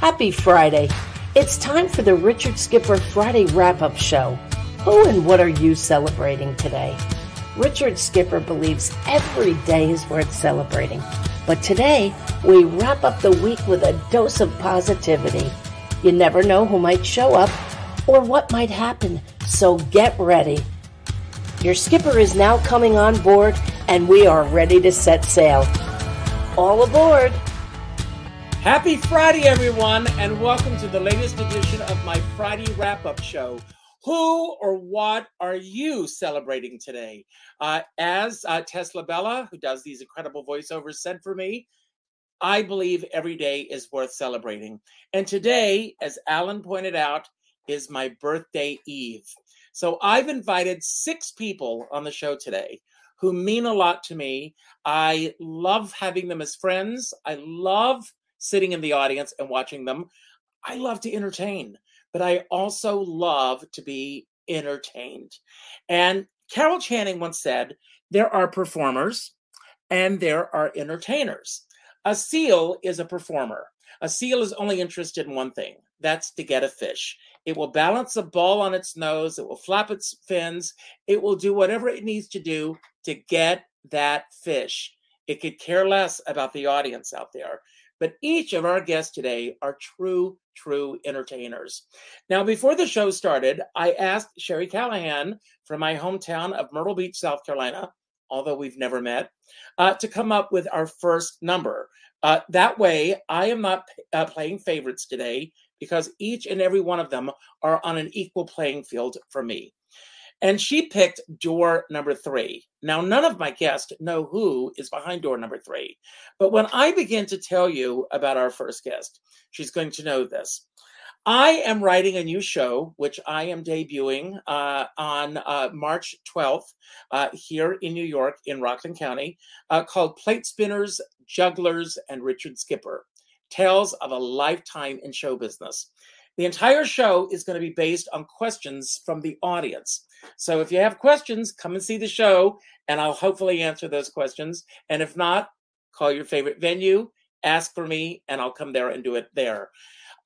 Happy Friday. It's time for the Richard Skipper Friday wrap up show. Who and what are you celebrating today? Richard Skipper believes every day is worth celebrating. But today, we wrap up the week with a dose of positivity. You never know who might show up or what might happen, so get ready. Your skipper is now coming on board, and we are ready to set sail. All aboard! Happy Friday, everyone, and welcome to the latest edition of my Friday wrap up show. Who or what are you celebrating today? Uh, as uh, Tesla Bella, who does these incredible voiceovers, said for me, I believe every day is worth celebrating. And today, as Alan pointed out, is my birthday eve. So I've invited six people on the show today who mean a lot to me. I love having them as friends. I love sitting in the audience and watching them. I love to entertain, but I also love to be entertained. And Carol Channing once said, There are performers and there are entertainers. A seal is a performer. A seal is only interested in one thing that's to get a fish. It will balance a ball on its nose, it will flap its fins, it will do whatever it needs to do to get that fish. It could care less about the audience out there. But each of our guests today are true, true entertainers. Now, before the show started, I asked Sherry Callahan from my hometown of Myrtle Beach, South Carolina, although we've never met, uh, to come up with our first number. Uh, that way, I am not uh, playing favorites today because each and every one of them are on an equal playing field for me. And she picked door number three. Now, none of my guests know who is behind door number three. But when I begin to tell you about our first guest, she's going to know this. I am writing a new show, which I am debuting uh, on uh, March 12th uh, here in New York, in Rockland County, uh, called Plate Spinners, Jugglers, and Richard Skipper Tales of a Lifetime in Show Business. The entire show is going to be based on questions from the audience. So if you have questions, come and see the show, and I'll hopefully answer those questions. And if not, call your favorite venue, ask for me, and I'll come there and do it there.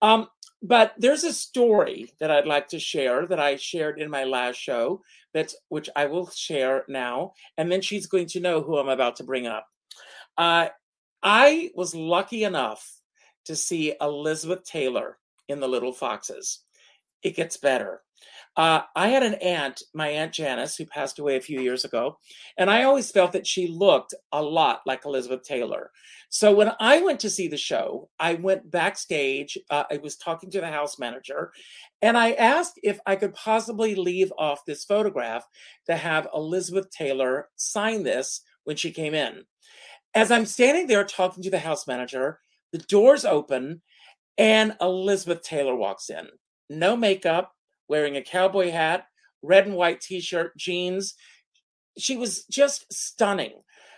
Um, but there's a story that I'd like to share that I shared in my last show, that's which I will share now, and then she's going to know who I'm about to bring up. Uh, I was lucky enough to see Elizabeth Taylor in The Little Foxes. It gets better. Uh, I had an aunt, my aunt Janice, who passed away a few years ago, and I always felt that she looked a lot like Elizabeth Taylor. So when I went to see the show, I went backstage. Uh, I was talking to the house manager, and I asked if I could possibly leave off this photograph to have Elizabeth Taylor sign this when she came in. As I'm standing there talking to the house manager, the doors open, and Elizabeth Taylor walks in. No makeup, wearing a cowboy hat, red and white t shirt, jeans. She was just stunning.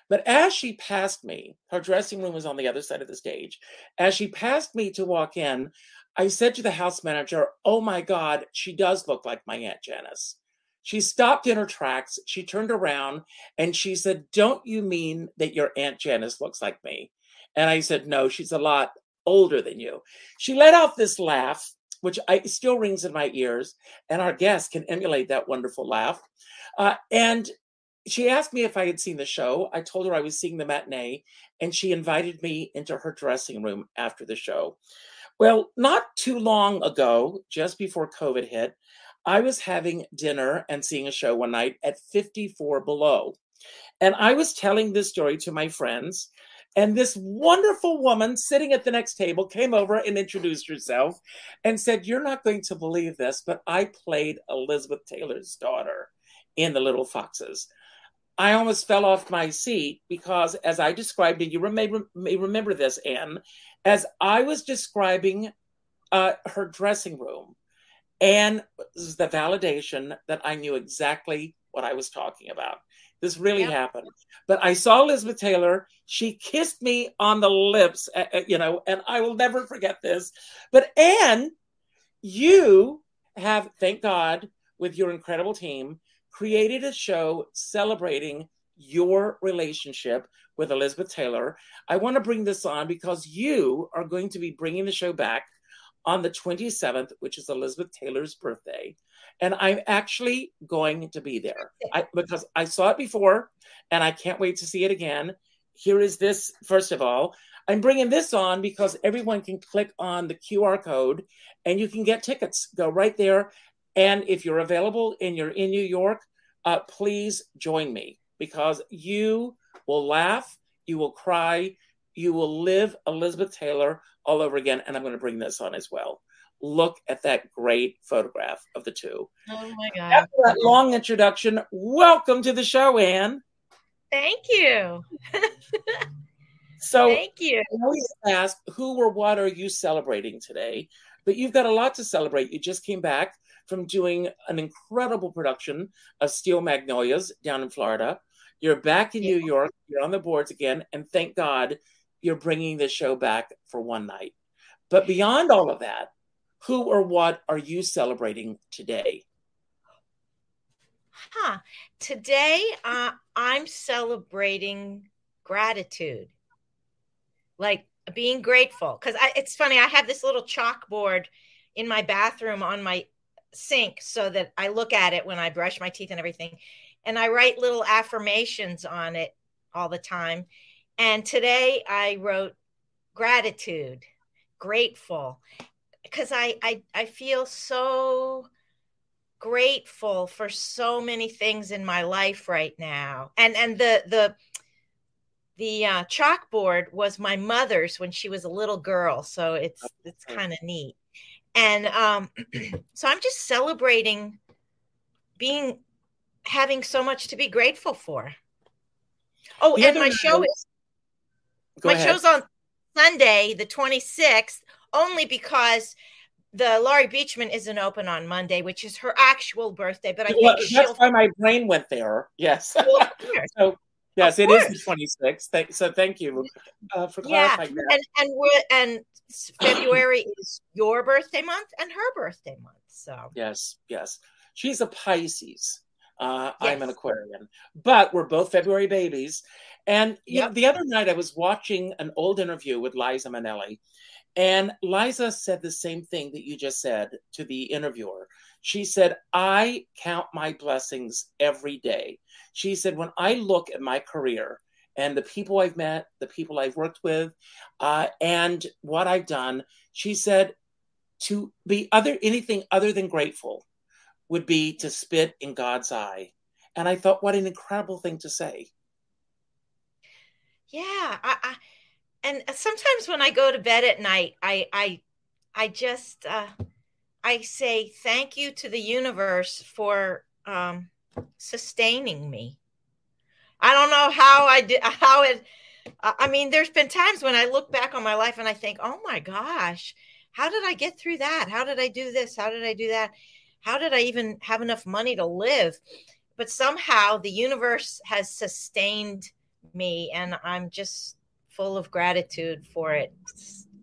But as she passed me, her dressing room was on the other side of the stage. As she passed me to walk in, I said to the house manager, Oh my God, she does look like my Aunt Janice. She stopped in her tracks. She turned around and she said, Don't you mean that your Aunt Janice looks like me? And I said, No, she's a lot older than you. She let out this laugh which I, still rings in my ears, and our guest can emulate that wonderful laugh. Uh, and she asked me if I had seen the show. I told her I was seeing the matinee, and she invited me into her dressing room after the show. Well, not too long ago, just before COVID hit, I was having dinner and seeing a show one night at 54 Below. And I was telling this story to my friends, and this wonderful woman sitting at the next table came over and introduced herself and said, You're not going to believe this, but I played Elizabeth Taylor's daughter in The Little Foxes. I almost fell off my seat because, as I described it, you may, may remember this, Anne, as I was describing uh, her dressing room, and the validation that I knew exactly what I was talking about. This really yep. happened. But I saw Elizabeth Taylor. She kissed me on the lips, uh, uh, you know, and I will never forget this. But Anne, you have, thank God, with your incredible team, created a show celebrating your relationship with Elizabeth Taylor. I want to bring this on because you are going to be bringing the show back on the 27th, which is Elizabeth Taylor's birthday. And I'm actually going to be there I, because I saw it before and I can't wait to see it again. Here is this, first of all. I'm bringing this on because everyone can click on the QR code and you can get tickets. Go right there. And if you're available and you're in New York, uh, please join me because you will laugh, you will cry, you will live Elizabeth Taylor all over again. And I'm going to bring this on as well. Look at that great photograph of the two. Oh my God. After that long introduction, welcome to the show, Anne. Thank you. so, thank you. I always ask, who or what are you celebrating today? But you've got a lot to celebrate. You just came back from doing an incredible production of Steel Magnolias down in Florida. You're back in yeah. New York. You're on the boards again, and thank God you're bringing the show back for one night. But beyond all of that, who or what are you celebrating today? Huh. Today, uh, I'm celebrating gratitude, like being grateful. Because it's funny, I have this little chalkboard in my bathroom on my sink so that I look at it when I brush my teeth and everything. And I write little affirmations on it all the time. And today I wrote gratitude, grateful, because I, I I feel so grateful for so many things in my life right now. And and the the the uh, chalkboard was my mother's when she was a little girl, so it's it's kind of neat. And um, so I'm just celebrating being having so much to be grateful for. Oh, the and my show is Go my ahead. show's on Sunday, the 26th, only because the Laurie Beechman isn't open on Monday, which is her actual birthday. But I well, think that's why my brain went there. Yes. Well, so yes, it is the 26th. So thank you uh, for clarifying yeah. that. And and we're, and February is your birthday month and her birthday month. So yes, yes, she's a Pisces. Uh, yes. I'm an Aquarian, but we're both February babies. And yep. know, the other night I was watching an old interview with Liza Minnelli, and Liza said the same thing that you just said to the interviewer. She said, I count my blessings every day. She said, when I look at my career and the people I've met, the people I've worked with, uh, and what I've done, she said, to be other anything other than grateful would be to spit in God's eye. And I thought, what an incredible thing to say. Yeah, I, I and sometimes when I go to bed at night, I I I just uh, I say thank you to the universe for um, sustaining me. I don't know how I did how it. I mean, there's been times when I look back on my life and I think, oh my gosh, how did I get through that? How did I do this? How did I do that? How did I even have enough money to live? But somehow the universe has sustained me, and I'm just full of gratitude for it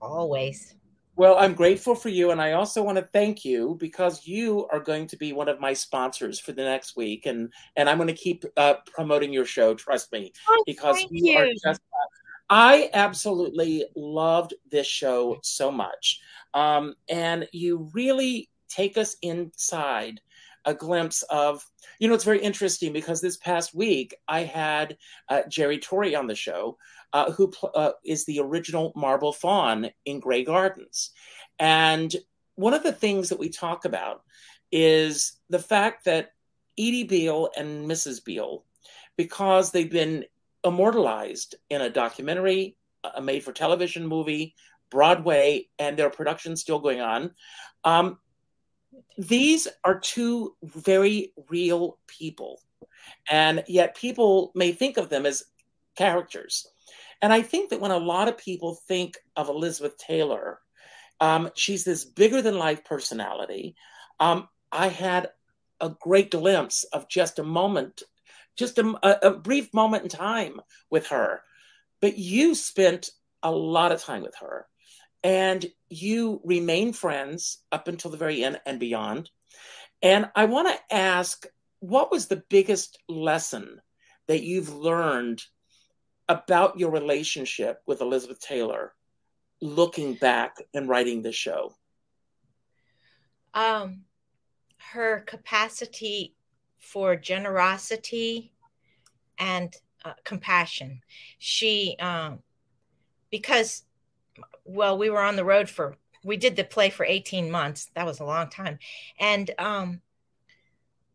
always. Well, I'm grateful for you, and I also want to thank you because you are going to be one of my sponsors for the next week, and and I'm going to keep uh, promoting your show. Trust me, oh, because you, you, are just. I absolutely loved this show so much, um, and you really take us inside a glimpse of you know it's very interesting because this past week i had uh, jerry torre on the show uh, who uh, is the original marble faun in Grey Gardens. And one of the things that we talk about is the fact that Edie Beale and Mrs. Beale, because they've been immortalized in a documentary, a made for television movie, Broadway, and their production still going on. Um, these are two very real people. And yet people may think of them as characters. And I think that when a lot of people think of Elizabeth Taylor, um, she's this bigger than life personality. Um, I had a great glimpse of just a moment, just a, a brief moment in time with her. But you spent a lot of time with her and you remain friends up until the very end and beyond. And I want to ask what was the biggest lesson that you've learned about your relationship with Elizabeth Taylor looking back and writing the show? Um, her capacity for generosity and uh, compassion. She, um, because, well, we were on the road for, we did the play for 18 months. That was a long time. And um,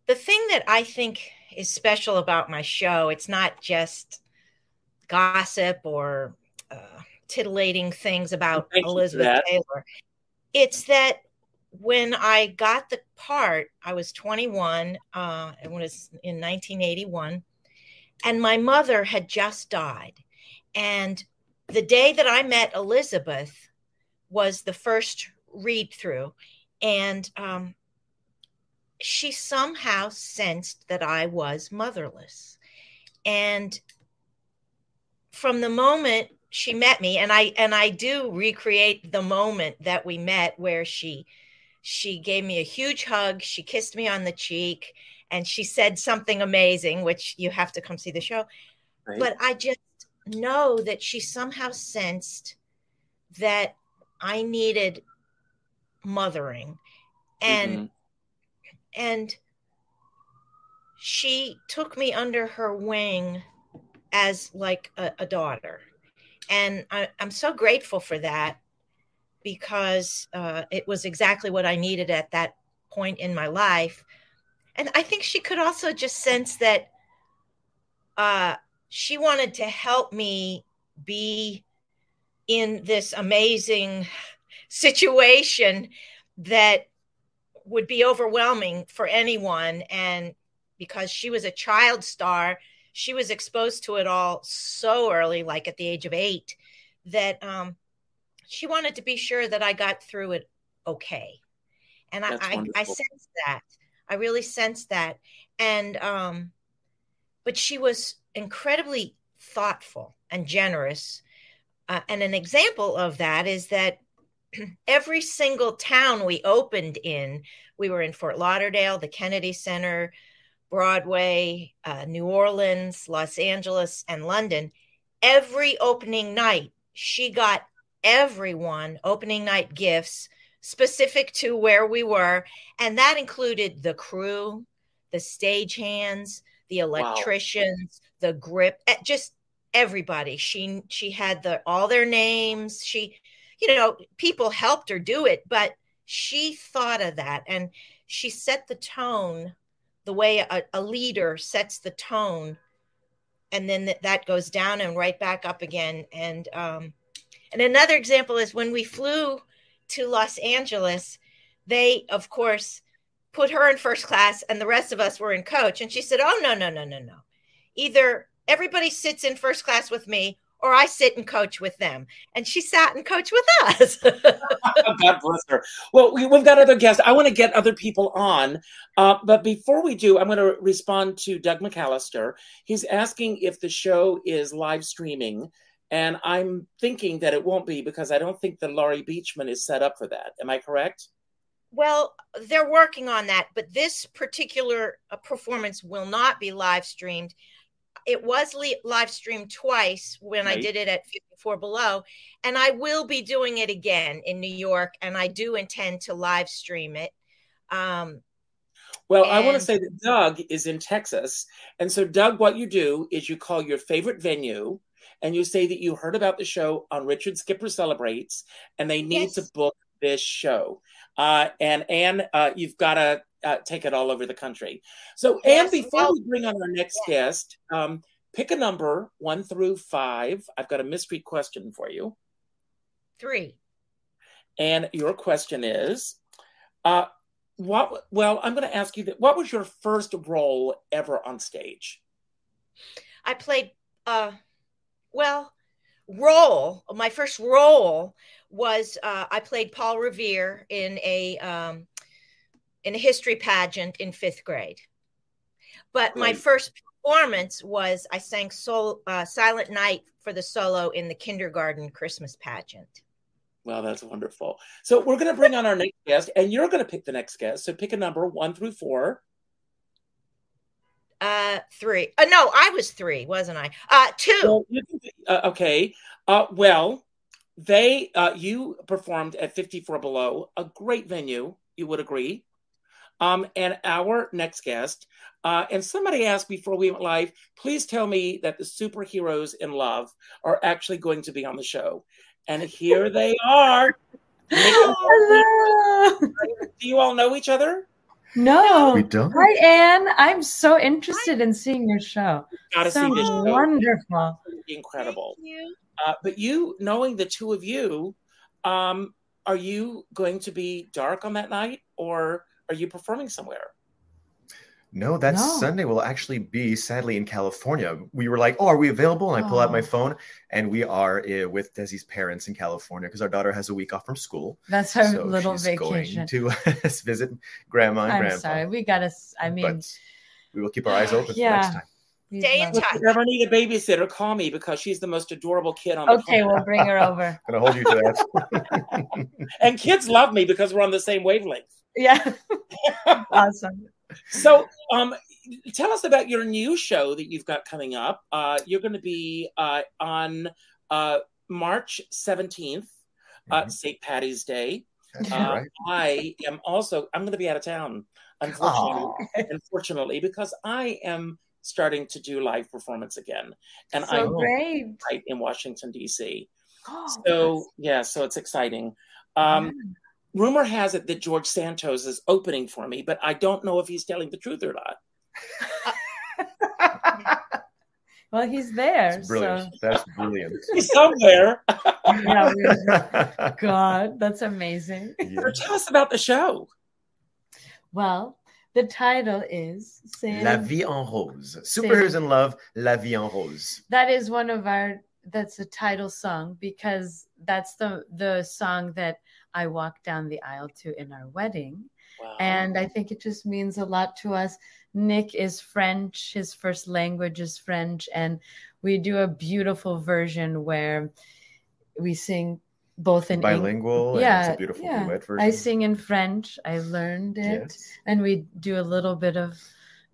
the thing that I think is special about my show, it's not just gossip or uh, titillating things about Thank Elizabeth Taylor. It's that when I got the part, I was 21. Uh, it was in 1981, and my mother had just died. And the day that I met Elizabeth was the first read through, and um, she somehow sensed that I was motherless. And from the moment she met me and I and I do recreate the moment that we met where she she gave me a huge hug, she kissed me on the cheek and she said something amazing which you have to come see the show. Right. But I just know that she somehow sensed that I needed mothering and mm-hmm. and she took me under her wing as like a, a daughter and I, am so grateful for that because uh, it was exactly what I needed at that point in my life. And I think she could also just sense that uh, she wanted to help me be in this amazing situation that would be overwhelming for anyone. And because she was a child star, she was exposed to it all so early, like at the age of eight, that um, she wanted to be sure that I got through it okay. And I, I, I sensed that. I really sensed that. And, um, but she was incredibly thoughtful and generous. Uh, and an example of that is that every single town we opened in, we were in Fort Lauderdale, the Kennedy Center, Broadway, uh, New Orleans, Los Angeles, and London, every opening night, she got everyone opening night gifts specific to where we were. And that included the crew, the stagehands, the electricians, wow. the grip, eh, just everybody. She she had the all their names. She, you know, people helped her do it, but she thought of that and she set the tone the way a, a leader sets the tone and then th- that goes down and right back up again. And um, and another example is when we flew to los angeles they of course put her in first class and the rest of us were in coach. And she said oh no no no no no. Either everybody sits in first class with me or I sit and coach with them. And she sat and coached with us. God bless her. Well, we, have got other guests. I want to get other people on. Uh, but before we do, I'm going to respond to Doug McAllister. He's asking if the show is live streaming. And I'm thinking that it won't be because I don't think the Laurie Beechman is set up for that. Am I correct? Well, they're working on that, but this particular uh, performance will not be live streamed it was live streamed twice when right. I did it at 54 Below, and I will be doing it again in New York, and I do intend to live stream it. Um, well, and... I want to say that Doug is in Texas, and so Doug, what you do is you call your favorite venue, and you say that you heard about the show on Richard Skipper Celebrates, and they need yes. to book this show. Uh, and Anne, uh, you've got to uh, take it all over the country. So, and before we bring on our next guest, um, pick a number one through five. I've got a mystery question for you. Three. And your question is, uh, what? Well, I'm going to ask you that. What was your first role ever on stage? I played. Uh, well, role. My first role was uh, I played Paul Revere in a um, in a history pageant in fifth grade. But my first performance was I sang Soul, uh, Silent Night for the solo in the kindergarten Christmas pageant. Well, that's wonderful. So we're going to bring on our next guest, and you're going to pick the next guest. So pick a number one through four. Uh, three. Uh, no, I was three, wasn't I? Uh, two. Well, uh, okay. Uh, well, they uh, you performed at 54 Below, a great venue you would agree. Um, and our next guest, uh, and somebody asked before we went live, please tell me that the superheroes in love are actually going to be on the show. And here they are. Hello. Do you all know each other? No, We don't. Hi, Anne. I'm so interested in seeing your show. Gotta see this show. wonderful. Incredible. Thank you. Uh, but you, knowing the two of you, um, are you going to be dark on that night or are you performing somewhere? No, that No. Sunday will actually be sadly in California. We were like, "Oh, are we available?" And I pull out my Oh. phone, and we are uh, with Desi's parents in California because our daughter has a week off from school. That's her so little she's vacation. going to visit grandma and I'm grandpa. sorry. We gotta. I mean, but we will keep our eyes open for Yeah. next time. Stay in love- touch. If you ever need a babysitter, call me because she's the most adorable kid on the Okay, planet. we'll bring her over. Gonna hold you to that. And kids love me because we're on the same wavelength. Yeah. awesome. So, um, tell us about your new show that you've got coming up. Uh, you're going to be uh, on uh, March 17th, uh, Mhm. St. Patty's Day. Uh, right. I am also. I'm going to be out of town, unfortunately. Aw. unfortunately, because I am starting to do live performance again, and so I'm great. right in Washington D.C. Oh, So yeah, so it's exciting. Um, rumor has it that George Santos is opening for me, but I don't know if he's telling the truth or not. well, he's there. That's brilliant. So, That's brilliant. He's somewhere. yeah, we- God, that's amazing. Yeah. So tell us about the show. Well, the title is Sam. La vie en rose. Superheroes in love. La vie en rose. that is one of our that's the title song because that's the the song that I walked down the aisle to in our wedding. Wow. And I think it just means a lot to us. Nick is French, his first language is French, and we do a beautiful version where we sing both in Eng- Bilingual. and Yeah, it's a beautiful yeah. duet version. I sing in French. I learned it, Yes. and we do a little bit of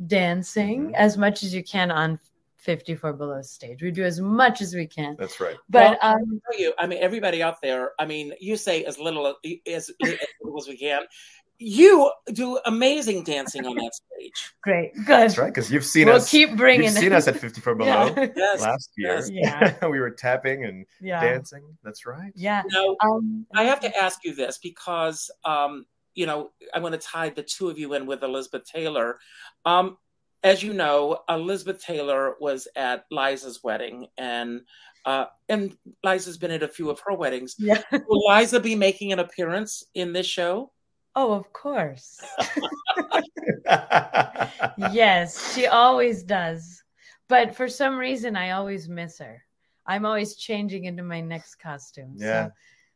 dancing Mhm. as much as you can on 54 Below stage. We do as much as we can. That's right. But Well, um, tell you, I mean, everybody out there. I mean, you say as little as, as, as little as we can. You do amazing dancing on that stage. great, good. That's right. Because you've seen We'll us. keep bringing You've it. seen us at 54 below Yeah. Yes. last year. yes. Yeah. we were tapping and yeah, dancing. That's right. yeah. Now, Um, I have to ask you this because, um, you know, I want to tie the two of you in with Elizabeth Taylor. Um, as you know, Elizabeth Taylor was at Liza's wedding, and uh, and Liza's been at a few of her weddings. Yeah. Will Liza be making an appearance in this show? Oh, of course. yes, she always does. But for some reason, I always miss her. I'm always changing into my next costume. Yeah. So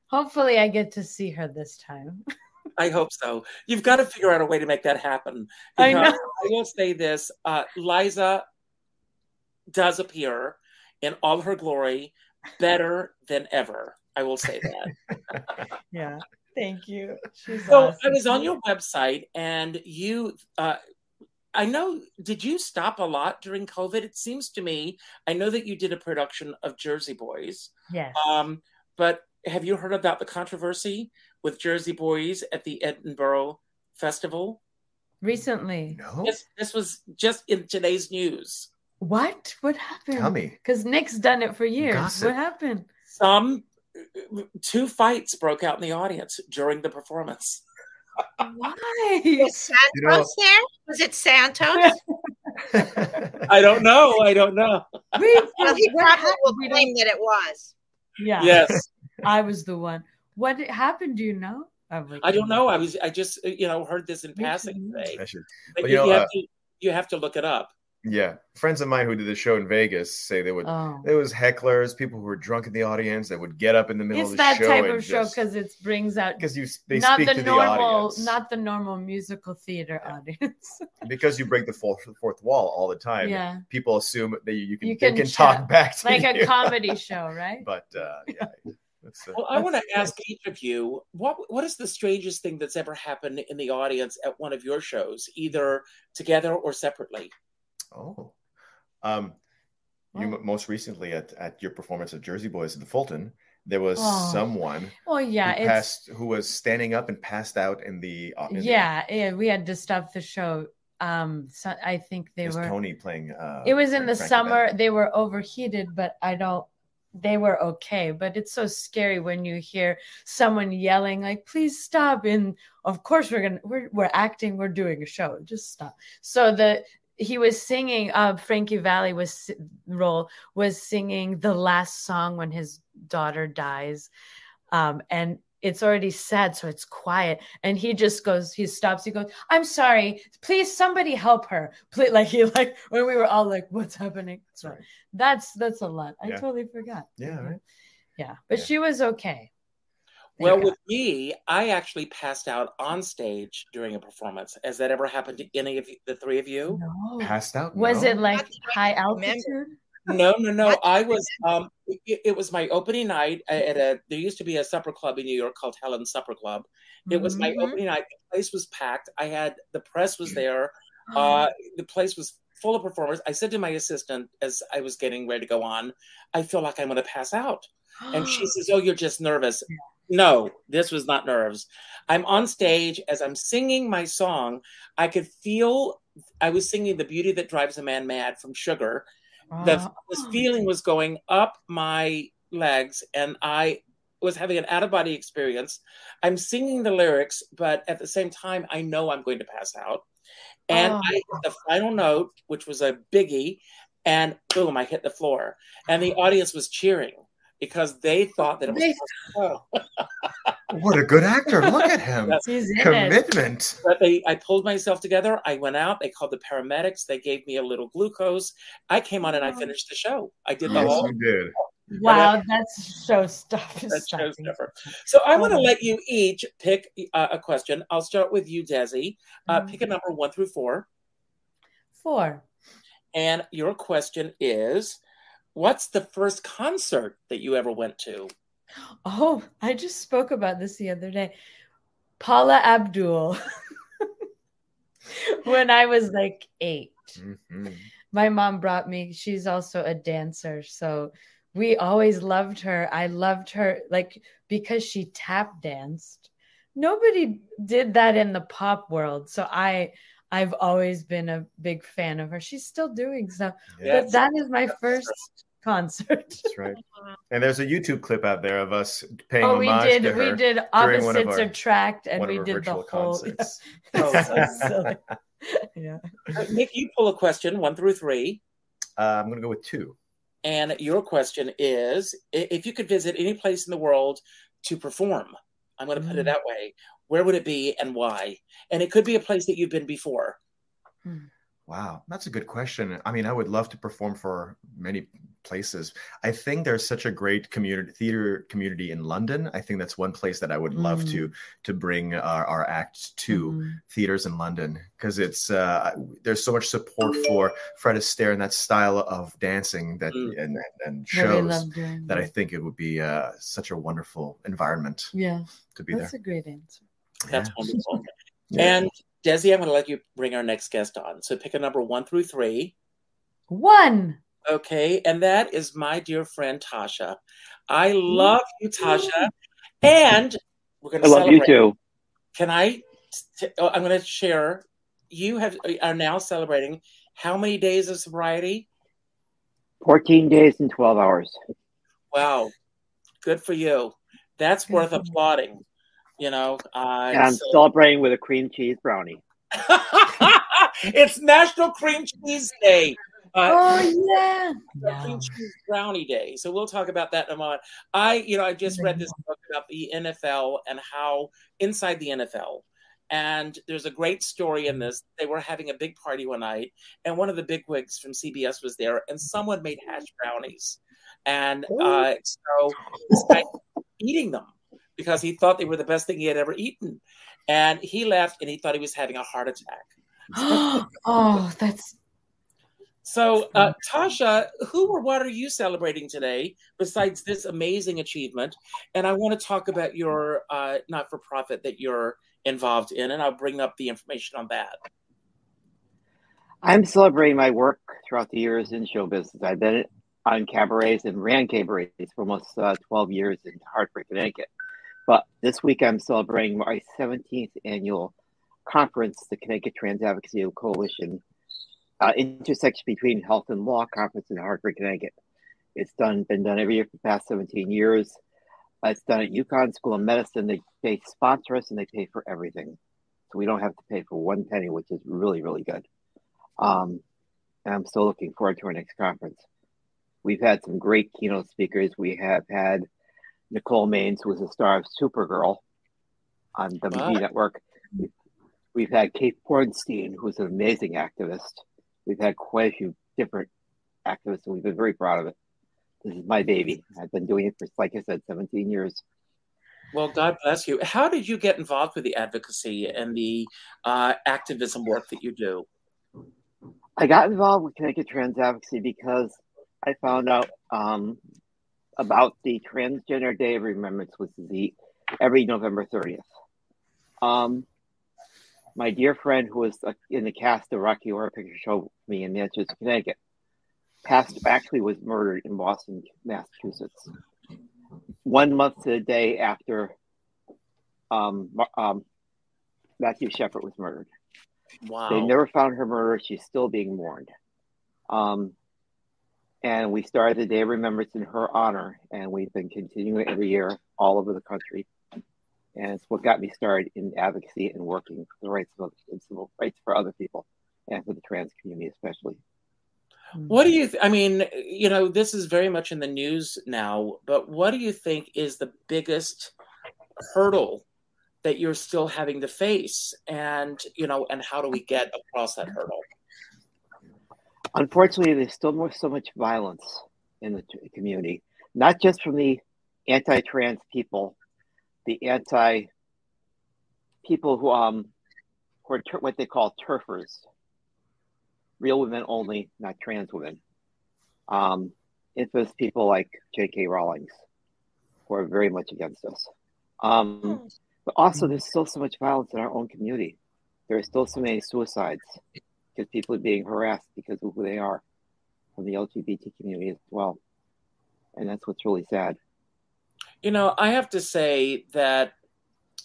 hopefully, I get to see her this time. I hope so. You've got to figure out a way to make that happen. I know. I will say this: uh, Liza does appear in all her glory, better than ever. I will say that. Yeah. Thank you. She's So awesome. I was on your website, and you, uh, I know, did you stop a lot during COVID? It seems to me, I know that you did a production of Jersey Boys, Yes. um, but have you heard about the controversy with Jersey Boys at the Edinburgh Festival? Recently. no. This, this was just in today's news. What? What happened? Tell me. Because Nick's done it for years. Gossip. What happened? Some two fights broke out in the audience during the performance. Why? Was Santos You know- there? Was it Santos? I don't know. I don't know. Wait, well, he probably will claim that it was. Yeah. Yes. I was the one. What happened? Do you know? I'm like, I don't know. I was I just you know heard this in passing today. But you, you know, you have uh, to you have to look it up. yeah. Friends of mine who did the show in Vegas say they would. Oh. There was hecklers, people who were drunk in the audience that would get up in the middle It's of the show. It's that show type of show because it brings out because you they not speak the to normal, the audience not the normal musical theater audience. because you break the fourth fourth wall all the time. yeah, People assume that you, you can You they can can talk back to like you. a comedy show, right? But uh, yeah, that's, uh, Well, I want to ask each of you what what is the strangest thing that's ever happened in the audience at one of your shows, either together or separately? oh, um, you Wow. m most recently at at your performance of Jersey Boys at the Fulton, there was Oh. someone Well, yeah, who passed who was standing up and passed out in the uh, in the- yeah, yeah. We had to stop the show. Um, so I think they were. Tony playing. Uh, it was in the Frank summer. Event. They were overheated, but I don't. They were okay, but it's so scary when you hear someone yelling like, "Please stop!" And of course, we're gonna we're we're acting, we're doing a show. Just stop. So the he was singing. Uh, Frankie Valli was role was singing the last song when his daughter dies, um, and it's already sad, so it's quiet. And he just goes, he stops, he goes, I'm sorry, please somebody help her. Please, like he like when we were all like, what's happening? That's So right. that's that's a lot. I Yeah. totally forgot. Yeah, right. Yeah. But Yeah. she was okay. Thank Well, with me, I actually passed out on stage during a performance. Has that ever happened to any of you, the three of you? no. Passed out. Was it like Not that I high can remember. altitude? No, no, no. I was. Um, it, it was my opening night at a. There used to be a supper club in New York called Helen's Supper Club. It was my Mhm. opening night. The place was packed. I had the press was there. Uh, the place was full of performers. I said to my assistant as I was getting ready to go on, "I feel like I'm going to pass out." And she says, "Oh, you're just nervous." No, this was not nerves. I'm on stage as I'm singing my song. I could feel I was singing "The Beauty That Drives a Man Mad" from Sugar. The Oh. this feeling was going up my legs, and I was having an out of body experience. I'm singing the lyrics, but at the same time, I know I'm going to pass out. And Oh. I hit the final note, which was a biggie, and boom, I hit the floor. And the audience was cheering because they thought that it was They- oh. What a good actor! Look at him. Yes. He's in it. Commitment. But they, I pulled myself together. I went out. They called the paramedics. They gave me a little glucose. I came on and I finished the show. I did the Yes, whole you did. Wow, that's show stuff. that showstopper. So I want to let you each pick uh, a question. I'll start with you, Desi. Uh, pick a number one through four, Four. and your question is, "What's the first concert that you ever went to?" Oh, I just spoke about this the other day. Paula Abdul. when I was like eight. Mhm. my mom brought me she's also a dancer so we always loved her i loved her like because she tap danced nobody did that in the pop world so i i've always been a big fan of her she's still doing stuff Yeah, but that is my first concert that's right. And there's a YouTube clip out there of us paying oh we homage did to her we did during one of opposites our- attract and we did the whole concerts. Oh, so silly. yeah Uh, Nick, you pull a question one through three, Uh, I'm gonna go with two. and your question is: If you could visit any place in the world to perform, I'm going to put it Mm. that way. Where would it be and why? And it could be a place that you've been before. Wow, that's a good question. I mean, I would love to perform for many places. I think there's such a great community theater community in London. I think that's one place that I would love Mm. to to bring our, our act to Mhm. theaters in London because it's uh, there's so much support for Fred Astaire and that style of dancing that Mm. and and That we shows love that I think it would be uh, such a wonderful environment yeah to be that's there. a great answer That's Yeah. wonderful. Yeah. And Desi, I'm going to let you bring our next guest on. So pick a number one through three. one Okay. And that is my dear friend Tasha. I love you, Tasha. And we're going to. I love celebrate. you too. Can I? T- oh, I'm going to share. You have are now celebrating how many days of sobriety? 14 days and 12 hours. Wow, good for you. That's worth applauding. You know, uh, And I'm so- celebrating with a cream cheese brownie. it's National Cream Cheese Day. Uh, oh yeah the cream cheese brownie day. So we'll talk about that in a moment. I, you know, I just read this book about the NFL and how inside the NFL. And there's a great story in this. They were having a big party one night, and one of the bigwigs from CBS was there, and someone made hash brownies. And uh, so this guy eating them because he thought they were the best thing he had ever eaten. And he left and he thought he was having a heart attack. oh that's So, uh, Tasha, who or what are you celebrating today besides this amazing achievement? And I want to talk about your uh, not for profit that you're involved in, and I'll bring up the information on that. I'm celebrating my work throughout the years in show business. I've been on cabarets and ran cabarets for almost uh, 12 years in Hartford, Connecticut. But this week I'm celebrating my 17th annual conference, the Connecticut Trans Advocacy Coalition, uh, intersection between health and law conference in Hartford, Connecticut. It's done been done every year for the past 17 years. Uh, it's done at UConn School of Medicine. They, they sponsor us and they pay for everything. So we don't have to pay for one penny, which is really, really good. Um, and I'm still looking forward to our next conference. We've had some great keynote speakers. We have had Nicole Maines, who was a star of Supergirl on WB wow. Network. We've had Kate Bornstein, who's an amazing activist. We've had quite a few different activists, and we've been very proud of it. This is my baby. I've been doing it for, like I said, 17 years. Well, God bless you. How did you get involved with the advocacy and the uh, activism work that you do? I got involved with Connecticut Trans Advocacy because I found out um, about the Transgender Day of Remembrance, which is the every November 30th. Um, my dear friend who was uh, in the cast of Rocky Horror Picture Show with me in Manchester, Connecticut, passed actually was murdered in Boston, Massachusetts. One month to the day after um, um, Matthew Shepard was murdered. Wow. They never found her murderer. She's still being mourned. Um, and we started the Day of Remembrance in her honor, and we've been continuing it every year all over the country. And it's what got me started in advocacy and working for the rights of and civil rights for other people and for the trans community, especially. What do you? Th- I mean, you know, this is very much in the news now, but what do you think is the biggest hurdle that you're still having to face, and you know, and how do we get across that hurdle? unfortunately, there's still more so much violence in the community, not just from the anti-trans people, the anti people who um who are ter- what they call turfers, real women only, not trans women. Um, infamous people like J.K. Rowling's, who are very much against us. Um, but also, there's still so much violence in our own community. There are still so many suicides because people are being harassed because of who they are from the LGBT community as well. And that's what's really sad. You know, I have to say that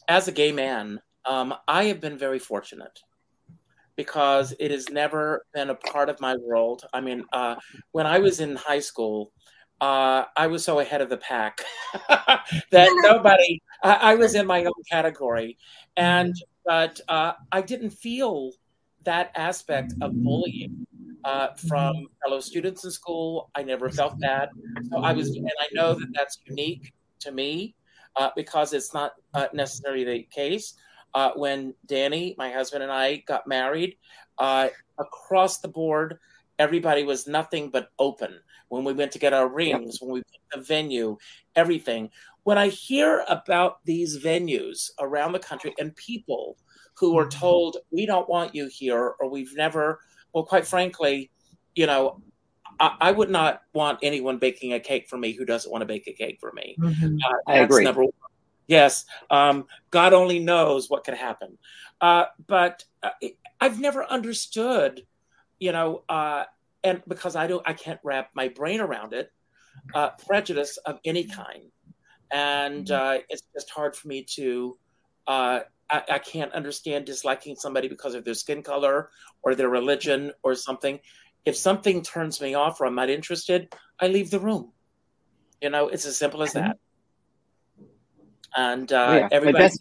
as a gay man, um, I have been very fortunate because it has never been a part of my world. I mean, uh, when I was in high school, uh, I was so ahead of the pack that nobody, I, I, was in my own category. And, but uh, I didn't feel that aspect of bullying uh, from fellow students in school. I never felt that. So I was, and I know that that's unique to me uh, because it's not uh, necessarily the case. Uh, when Danny, my husband, and I got married, uh, across the board, everybody was nothing but open. When we went to get our rings, when we picked the venue, everything. When I hear about these venues around the country and people who are told we don't want you here or we've never well quite frankly you know I, I, would not want anyone baking a cake for me who doesn't want to bake a cake for me mm-hmm. uh, i agree number one. yes um, god only knows what could happen uh, but uh, i've never understood you know uh, and because i don't i can't wrap my brain around it uh, prejudice of any kind and mm-hmm. uh, it's just hard for me to I, I can't understand disliking somebody because of their skin color or their religion or something. If something turns me off or I'm not interested, I leave the room. You know, it's as simple as that. And uh, yeah, everybody. My best,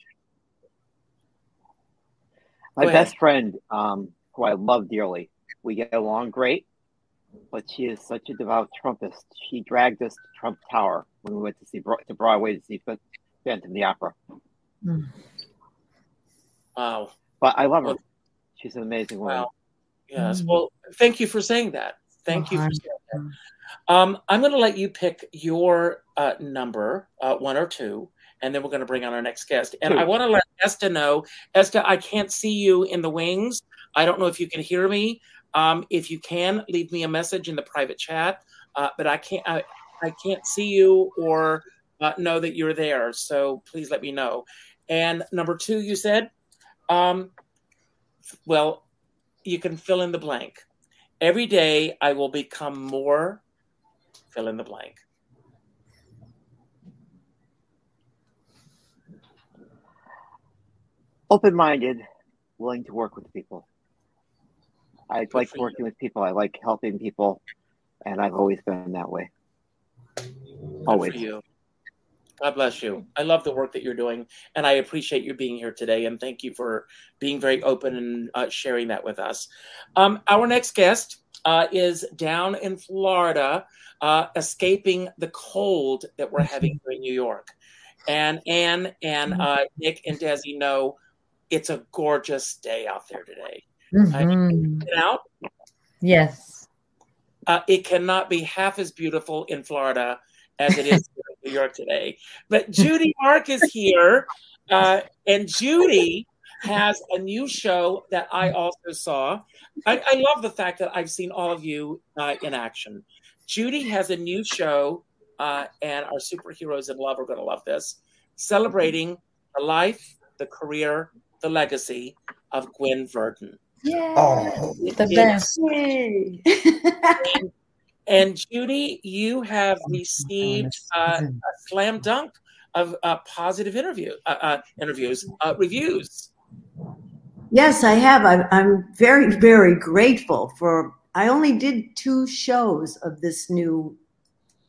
my best friend, um, who I love dearly, we get along great, but she is such a devout Trumpist. She dragged us to Trump Tower when we went to see to Broadway to see Phantom of the Opera. Mm. Wow. But I love her. She's an amazing woman. Wow. Yes. Mm-hmm. Well, thank you for saying that. Thank you for saying that. Um, I'm going to let you pick your uh, number, uh, one or two, and then we're going to bring on our next guest. And. I want to let Esta know, Esta, I can't see you in the wings. I don't know if you can hear me. Um, if you can, leave me a message in the private chat. Uh, but I can't. I, I can't see you or uh, know that you're there. So please let me know. And number two, you said. Um, well, you can fill in the blank. Every day I will become more fill in the blank. Open minded, willing to work with people. I Good like for you. working with people. I like helping people, and I've always been that way. Good Always. God bless you. I love the work that you're doing, and I appreciate you being here today. And thank you for being very open and uh, sharing that with us. Um, our next guest uh, is down in Florida, uh, escaping the cold that we're having here in New York. And Anne and uh, Nick and Desi know it's a gorgeous day out there today. Mhm. Get out. Yes. Uh, it cannot be half as beautiful in Florida as it is New York today. But Judy Mark is here, uh, and Judy has a new show that I also saw. I, I love the fact that I've seen all of you uh, in action. Judy has a new show, uh, and our superheroes in love are going to love this, celebrating the life, the career, the legacy of Gwen Verdon. Yeah. Oh, The best. And Judy, you have received uh, a slam dunk of uh, positive interview uh, uh, interviews uh, reviews. Yes, I have. I'm, I'm very, very grateful for. I only did two shows of this new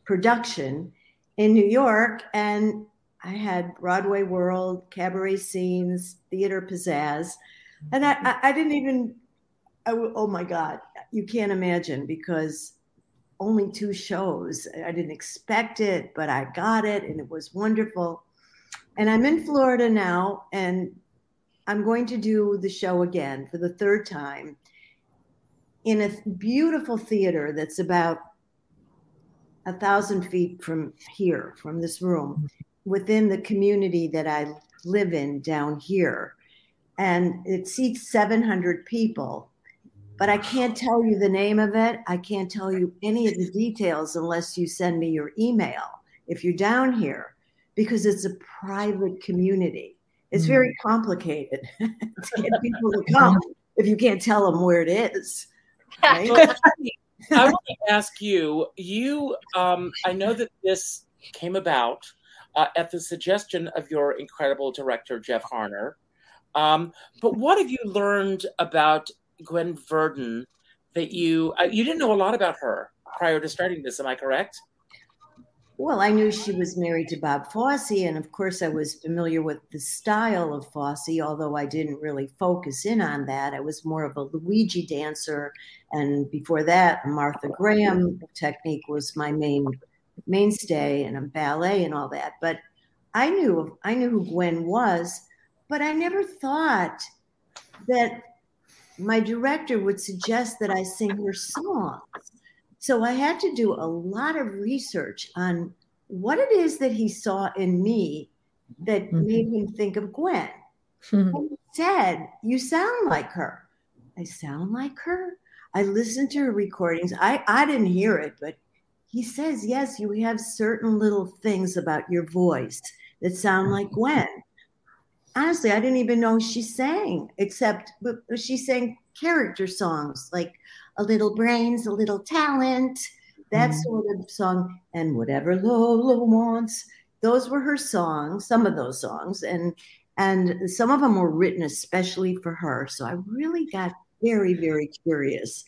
production in New York, and I had Broadway World, cabaret scenes, theater pizzazz, and I, I, I didn't even. I w oh my God, you can't imagine because only two shows. I didn't expect it, but I got it, and it was wonderful. And I'm in Florida now, and I'm going to do the show again for the third time in a beautiful theater that's about a thousand feet from here, from this room, within the community that I live in down here. And it seats 700 people. But I can't tell you the name of it. I can't tell you any of the details unless you send me your email if you're down here, because it's a private community. It's very complicated to get people to come if you can't tell them where it is. Right? I want to ask you. You, um, I know that this came about uh, at the suggestion of your incredible director Jeff Harner. Um, but what have you learned about Gwen Verdon that you uh, you didn't know a lot about her prior to starting this? Am I correct? Well, I knew she was married to Bob Fosse, and of course, I was familiar with the style of Fosse, although I didn't really focus in on that. I was more of a Luigi dancer, and before that, Martha Graham technique was my main mainstay, and a ballet and all that. But I knew I knew who Gwen was, but I never thought that my director would suggest that I sing her songs. So I had to do a lot of research on what it is that he saw in me that Mhm. made him think of Gwen. And he said, You sound like her. I sound like her. I listened to her recordings. I, I didn't hear it, but he says, Yes, you have certain little things about your voice that sound like Gwen. Honestly, I didn't even know she sang, except she sang character songs like A Little Brains, A Little Talent, that Mhm. sort of song, and Whatever Lola Wants. Those were her songs, some of those songs, and and some of them were written especially for her. So I really got very, very curious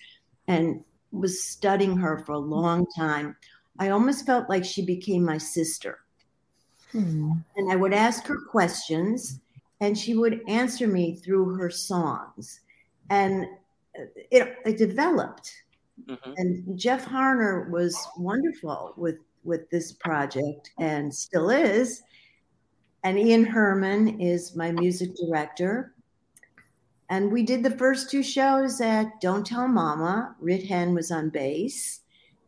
and was studying her for a long time. I almost felt like she became my sister. Hmm. And I would ask her questions, and she would answer me through her songs. And it, it developed. Mhm. And Jeff Harner was wonderful with, with this project and still is. And Ian Herman is my music director. And we did the first two shows at Don't Tell Mama. Rit Hen was on bass,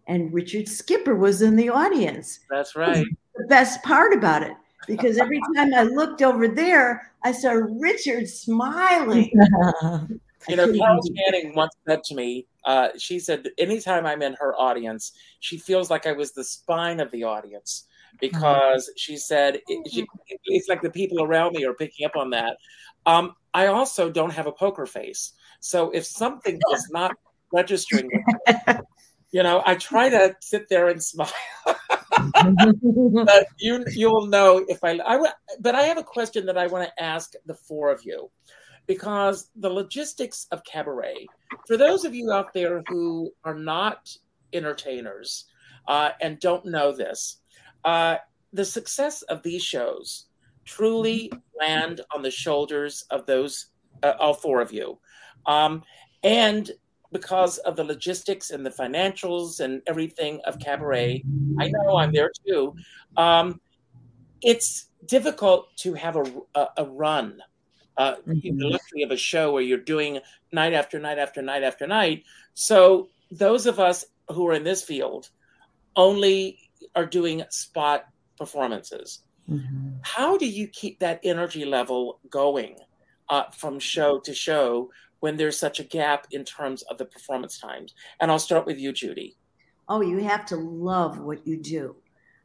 and Richard Skipper was in the audience. That's right. The best part about it, because every time I looked over there, I saw Richard smiling. You know, Carol Channing once said to me, uh, she said, that anytime I'm in her audience, she feels like I was the spine of the audience because she said it, she, it's like the people around me are picking up on that. Um, I also don't have a poker face. So if something is not registering, You know, I try to sit there and smile. but you you'll know if I I but I have a question that I want to ask the four of you. Because the logistics of cabaret for those of you out there who are not entertainers uh, and don't know this uh, the success of these shows truly land on the shoulders of those uh, all four of you. Um, and because of the logistics and the financials and everything of cabaret i know i'm there too um, it's difficult to have a, a, a run uh, mm-hmm. the luxury of a show where you're doing night after night after night after night so those of us who are in this field only are doing spot performances mm-hmm. how do you keep that energy level going uh, from show to show when there's such a gap in terms of the performance times? And I'll start with you, Judy. Oh, you have to love what you do.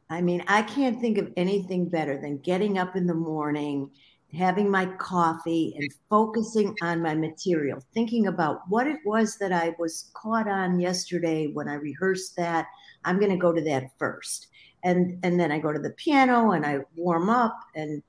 I mean, I can't think of anything better than getting up in the morning, having my coffee, and focusing on my material, thinking about what it was that I was caught on yesterday when I rehearsed that. I'm going to go to that first. And, and then I go to the piano and I warm up and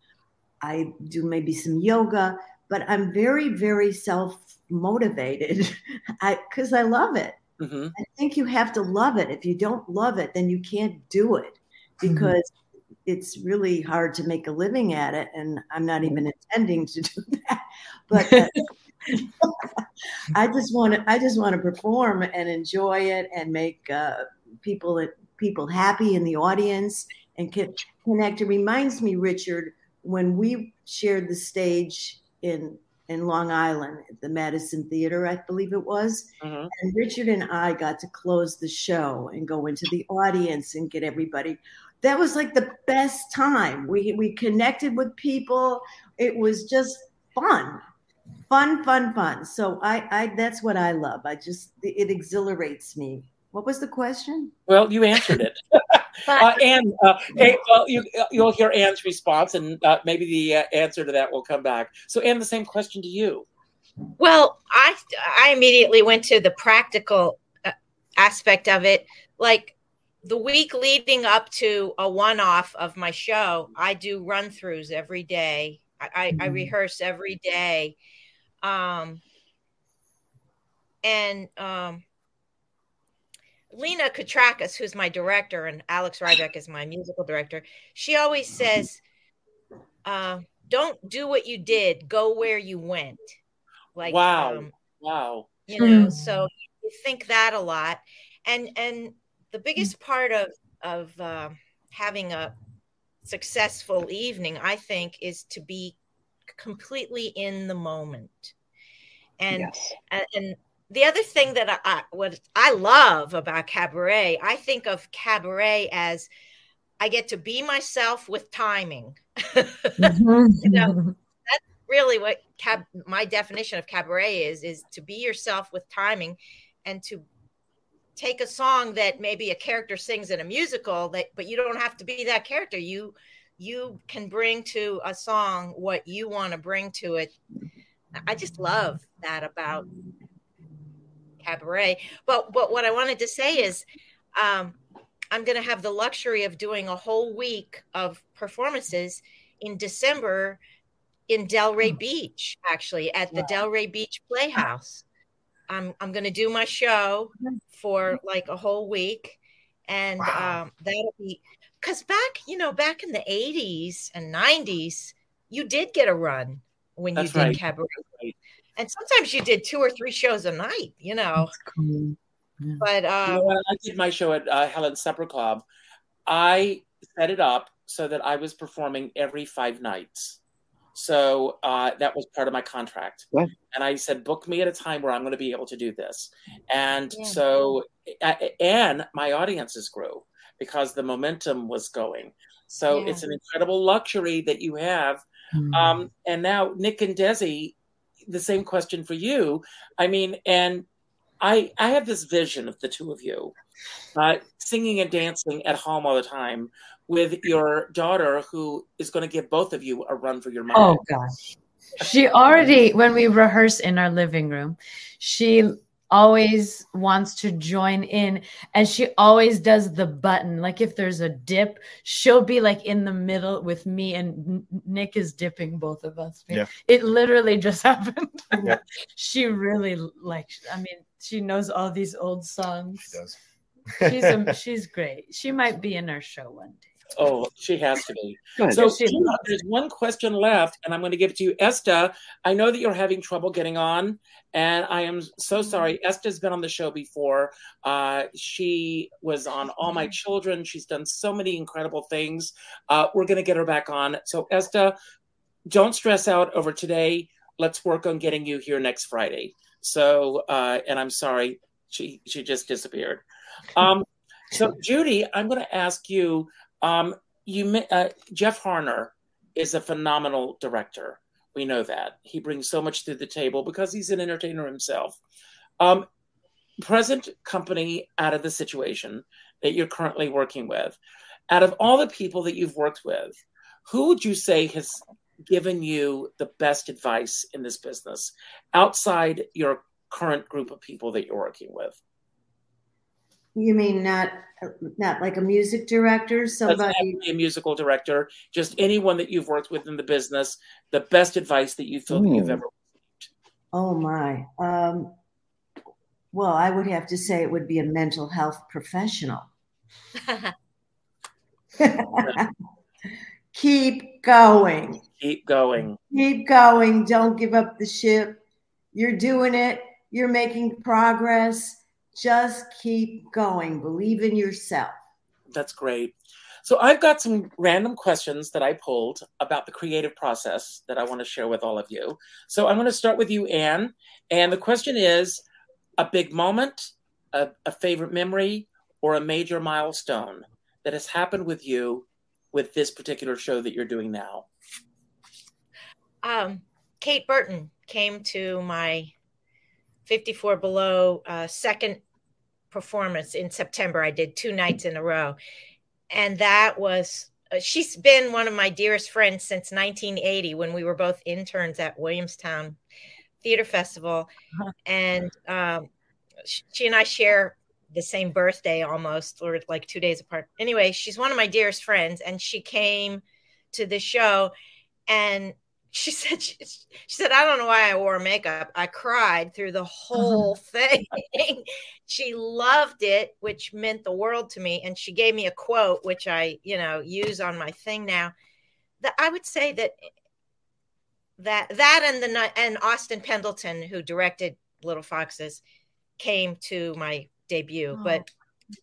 I do maybe some yoga but I'm very, very self motivated because I, I, love it. Mm-hmm. I think you have to love it. If you don't love it, then you can't do it mm-hmm. because mm-hmm. it's really hard to make a living at it. And I'm not even intending to do that. But uh, I just want to, I just want to perform and enjoy it and make uh, people people happy in the audience and connect. It reminds me, Richard, when we shared the stage in in Long Island at the Madison Theater, I believe it was. Mm-hmm. And Richard and I got to close the show and go into the audience and get everybody. That was like the best time. We we connected with people. It was just fun. Fun, fun, fun. So I I that's what I love. I just it exhilarates me. What was the question? Well, you answered it. uh, Anne, uh, hey, well, you, you'll hear Anne's response, and uh, maybe the uh, answer to that will come back. So, Anne, the same question to you. Well, I I immediately went to the practical uh, aspect of it. Like the week leading up to a one-off of my show, I do run-throughs every day. I, I, I mm-hmm. rehearse every day, um, and um, Lina Koutrakos, who's my director, and Alex Rybeck is my musical director, she always says, uh, "Don't do what you did. Go where you went." Like wow, um, wow. You know, so you think that a lot, and and the biggest part of of uh, having a successful evening, I think, is to be completely in the moment, and yes. and, and the other thing that I, what I love about cabaret, I think of cabaret as I get to be myself with timing. Mm-hmm. you know, that's really what cab, my definition of cabaret is: is to be yourself with timing, and to take a song that maybe a character sings in a musical that, but you don't have to be that character. You you can bring to a song what you want to bring to it. I just love that about cabaret. But but what I wanted to say is, um, I'm going to have the luxury of doing a whole week of performances in December in Delray hmm. Beach, actually at the wow. Delray Beach Playhouse. I'm I'm going to do my show for like a whole week, and wow. um, that'll be because back you know back in the 80s and 90s, you did get a run when That's you did right. cabaret. Right and sometimes you did two or three shows a night you know cool. yeah. but uh, you i did my show at uh, helen's supper club i set it up so that i was performing every five nights so uh, that was part of my contract and i said book me at a time where i'm going to be able to do this and yeah. so and my audiences grew because the momentum was going so yeah. it's an incredible luxury that you have mm. um, and now nick and desi the same question for you. I mean, and I I have this vision of the two of you uh, singing and dancing at home all the time with your daughter, who is going to give both of you a run for your money. Oh gosh, she already when we rehearse in our living room, she always wants to join in and she always does the button like if there's a dip she'll be like in the middle with me and nick is dipping both of us Yeah. it literally just happened Yeah. she really like i mean she knows all these old songs She does. she's a, she's great she might be in our show one day Oh, she has to be. So Tina, there's one question left, and I'm going to give it to you, Esta. I know that you're having trouble getting on, and I am so sorry. Esta's been on the show before. Uh, she was on All My Children. She's done so many incredible things. Uh, we're going to get her back on. So Esta, don't stress out over today. Let's work on getting you here next Friday. So, uh, and I'm sorry, she she just disappeared. Um, so Judy, I'm going to ask you. Um, you uh, Jeff Harner is a phenomenal director. We know that he brings so much to the table because he's an entertainer himself. Um, present company out of the situation that you're currently working with, out of all the people that you've worked with, who would you say has given you the best advice in this business outside your current group of people that you're working with? You mean not not like a music director, somebody? a musical director, just anyone that you've worked with in the business, the best advice that you feel that you've Ooh. ever Oh my. Um, well, I would have to say it would be a mental health professional. Keep going. keep going. Keep going. Don't give up the ship. You're doing it. You're making progress. Just keep going. Believe in yourself. That's great. So I've got some random questions that I pulled about the creative process that I want to share with all of you. So I'm going to start with you, Anne. And the question is a big moment, a, a favorite memory, or a major milestone that has happened with you with this particular show that you're doing now. um, Kate Burton came to my 54 Below uh, second performance in September. I did two nights in a row. And that was, uh, she's been one of my dearest friends since 1980 when we were both interns at Williamstown Theater Festival. Uh-huh. And um, she and I share the same birthday almost, or like two days apart. Anyway, she's one of my dearest friends. And she came to the show and she said she, she said i don't know why i wore makeup. I cried through the whole thing. She loved it which meant the world to me and she gave me a quote which i you know use on my thing now that i would say that that that and the and austin pendleton who directed little foxes came to my debut Oh. but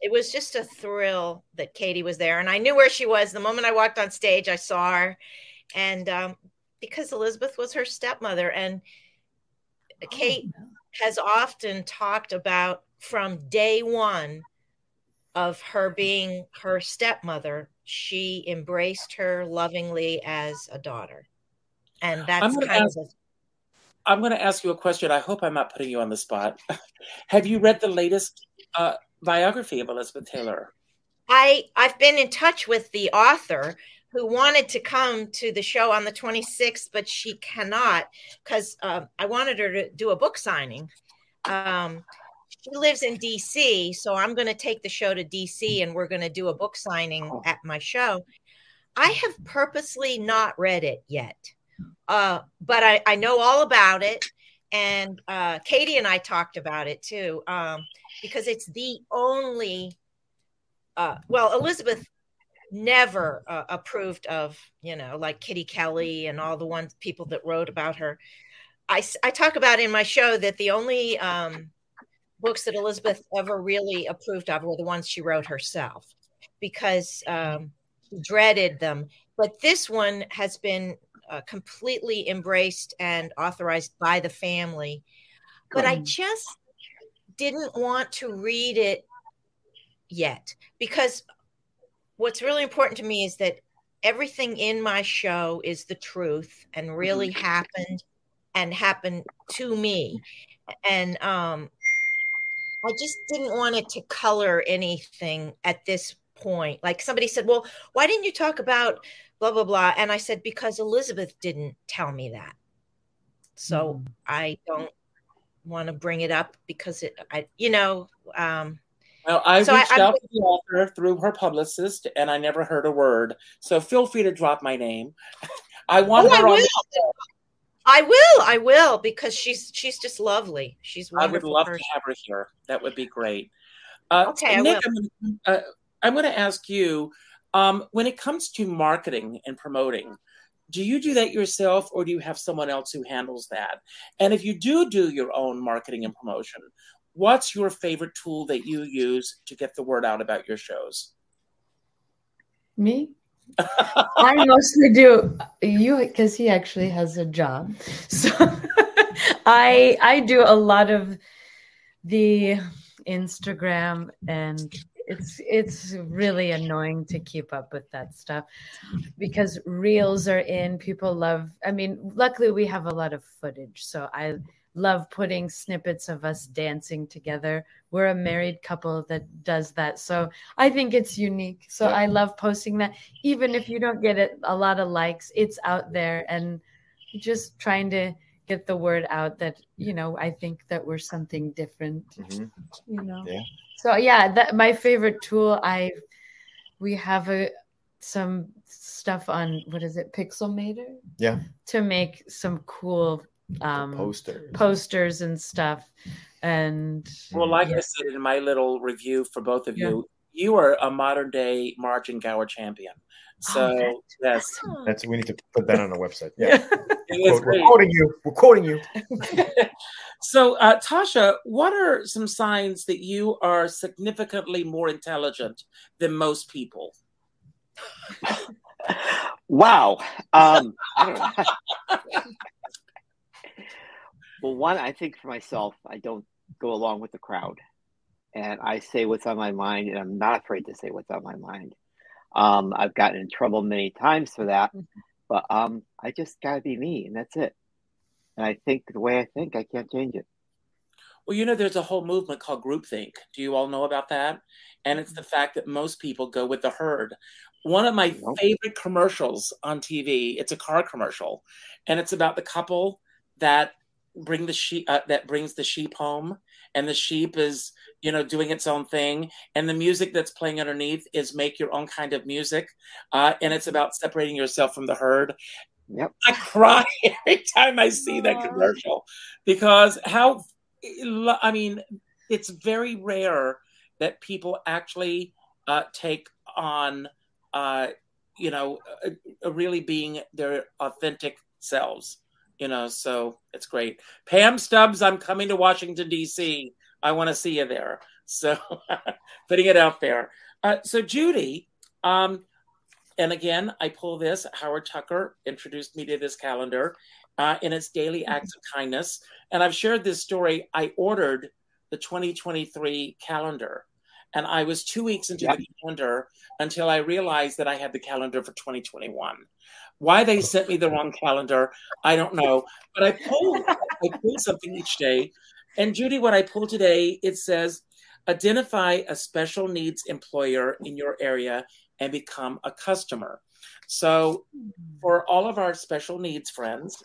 it was just a thrill that katie was there and i knew where she was. The moment i walked on stage i saw her and um, because Elizabeth was her stepmother, and Kate has often talked about from day one of her being her stepmother, she embraced her lovingly as a daughter. And that's I'm kind ask- of I'm going to ask you a question. I hope I'm not putting you on the spot. Have you read the latest uh, biography of Elizabeth Taylor? I I've been in touch with the author who wanted to come to the show on the 26th, but she cannot because um, I wanted her to do a book signing. Um, she lives in DC, so I'm going to take the show to DC and we're going to do a book signing at my show. I have purposely not read it yet, uh, but I, I know all about it. And uh, Katie and I talked about it too, um, because it's the only uh, well, Elizabeth never uh, approved of, you know, like Kitty Kelley and all the ones people that wrote about her. I, I talk about in my show that the only um, books that Elizabeth ever really approved of were the ones she wrote herself because um, she dreaded them. But this one has been uh, completely embraced and authorized by the family. But I just didn't want to read it yet because what's really important to me is that everything in my show is the truth and really happened and happened to me. And um i just didn't want it to color anything at this point. Like somebody said well why didn't you talk about blah blah blah? And i said because elizabeth didn't tell me that. So i don't want to bring it up because it, I, you know, um, well, I So reached I'm- out to the author through her publicist, and I never heard a word. So feel free to drop my name. I want Oh, I her on. will. the- I will, I will, because she's she's just lovely. She's I would love person. to have her here. That would be great. Uh, Okay, I Nick, I'm gonna, uh, to ask you um, when it comes to marketing and promoting. Do you do that yourself, or do you have someone else who handles that? And if you do do your own marketing and promotion, what's your favorite tool that you use to get the word out about your shows? Me? I mostly do you because he actually has a job. So I I do a lot of the Instagram and it's it's really annoying to keep up with that stuff because reels are in people love I mean luckily we have a lot of footage so I love putting snippets of us dancing together we're a married couple that does that so I think it's unique so. I love posting that even if you don't get it a lot of likes it's out there and just trying to get the word out that you know I think that we're something different Mhm. you know Yeah. so yeah that my favorite tool i we have a some stuff on what is it pixelmator Yeah. to make some cool um Posters. posters and stuff and Well, like Yeah. I said in my little review for both of Yeah. you, you are a modern day Marge and Gower champion. So Oh, yes, Oh, That's we need to put that on our website. Yeah. it's Quote- we're quoting you. We're quoting you. so, uh, Tasha, what are some signs that you are significantly more intelligent than most people? Wow. Um, I don't know. Well, one, I think for myself, I don't go along with the crowd, and I say what's on my mind, and I'm not afraid to say what's on my mind. Um, I've gotten in trouble many times for that, but um, I just gotta be me, and that's it. And I think the way I think, I can't change it. Well, you know, there's a whole movement called groupthink. Do you all know about that? And it's the fact that most people go with the herd. One of my Nope. favorite commercials on TV, it's a car commercial, and it's about the couple that bring the sheep uh, that brings the sheep home. And the sheep is you know doing its own thing. And the music that's playing underneath is make your own kind of music. Uh, and it's about separating yourself from the herd. Yep. I cry every time I see that commercial because how I mean it's very rare that people actually uh, take on uh, you know uh, really being their authentic selves you know so it's great Pam Stubbs I'm coming to Washington D.C. I want to see you there so putting it out there uh, so Judy um, and again, I pull this. Howard Tucker introduced me to this calendar uh, in its daily acts of kindness. And I've shared this story. I ordered the 2023 calendar, and I was two weeks into Yep. the calendar until I realized that I had the calendar for 2021. Why they sent me the wrong calendar, I don't know. But I pull, I pull something each day. And Judy, what I pull today, it says, identify a special needs employer in your area and become a customer. So, for all of our special needs friends,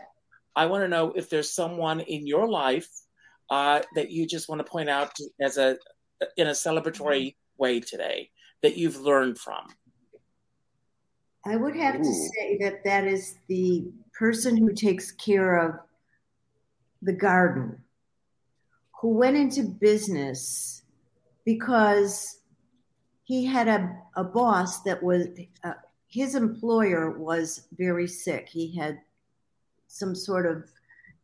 I want to know if there's someone in your life uh, that you just want to point out as a in a celebratory way today that you've learned from. I would have to say that that is the person who takes care of the garden, who went into business because he had a, a boss that was, uh, his employer was very sick. He had some sort of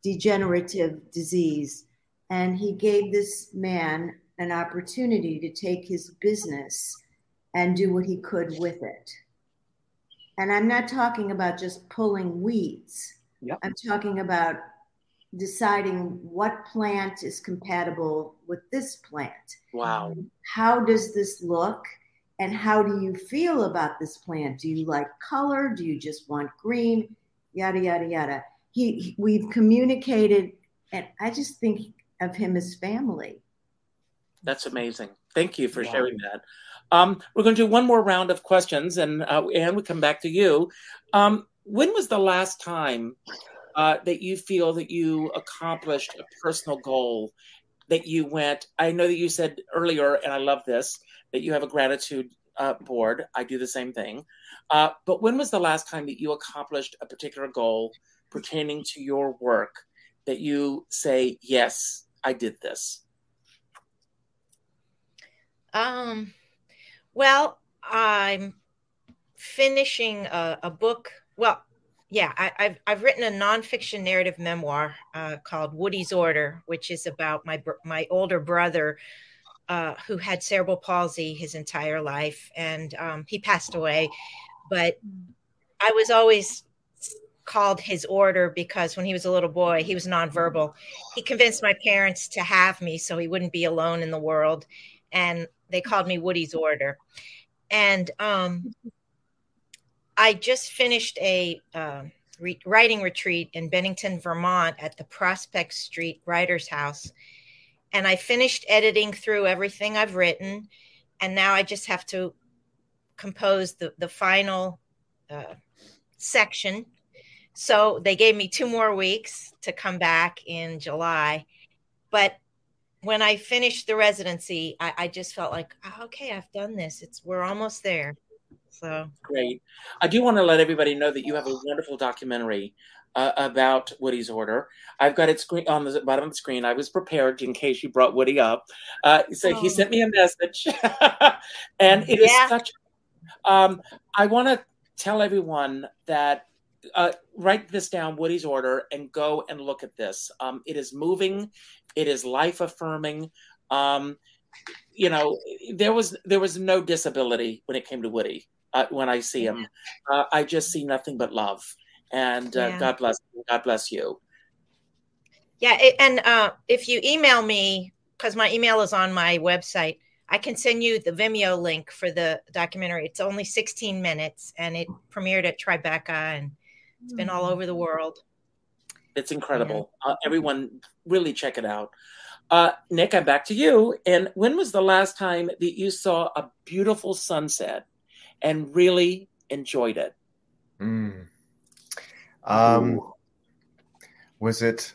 degenerative disease. And he gave this man an opportunity to take his business and do what he could with it. And I'm not talking about just pulling weeds. Yep. I'm talking about deciding what plant is compatible with this plant. Wow. How does this look? And how do you feel about this plant? Do you like color? Do you just want green? Yada, yada, yada. He, he- we've communicated, and I just think of him as family. That's amazing. Thank you for Wow. sharing that. Um, we're going to do one more round of questions, and uh, and we come back to you. Um, when was the last time uh, that you feel that you accomplished a personal goal that you went? I know that you said earlier, and I love this, that you have a gratitude uh, board. I do the same thing. Uh, but when was the last time that you accomplished a particular goal pertaining to your work that you say, yes, I did this? Um, well, I'm finishing a, a book. Well, yeah, I, have I've written a nonfiction narrative memoir uh, called Woody's Order, which is about my my older brother uh, who had cerebral palsy his entire life, and um, he passed away. But I was always called his order because when he was a little boy, he was nonverbal. He convinced my parents to have me so he wouldn't be alone in the world, and they called me Woody's order. And um, I just finished a uh, re- writing retreat in Bennington, Vermont at the Prospect Street Writers House. And I finished editing through everything I've written. And now I just have to compose the, the final uh, section. So they gave me two more weeks to come back in July. But when I finished the residency, I, I just felt like, oh, okay, I've done this. It's we're almost there. So great. I do want to let everybody know that you have a wonderful documentary uh, about Woody's order. I've got it screen on the bottom of the screen. I was prepared in case you brought Woody up. Uh, so oh. he sent me a message, and it yeah. is such. Um, I want to tell everyone that uh, write this down, Woody's order, and go and look at this. Um, it is moving. It is life affirming. Um, you know, there was there was no disability when it came to Woody uh, when I see him. Uh, I just see nothing but love, and uh, yeah. God bless God bless you. Yeah, it, and uh, if you email me because my email is on my website, I can send you the Vimeo link for the documentary. It's only 16 minutes, and it premiered at Tribeca, and it's been all over the world. It's incredible. Yeah. Uh, everyone, really check it out. Uh, Nick, I'm back to you. And when was the last time that you saw a beautiful sunset and really enjoyed it? Mm. Um, was it?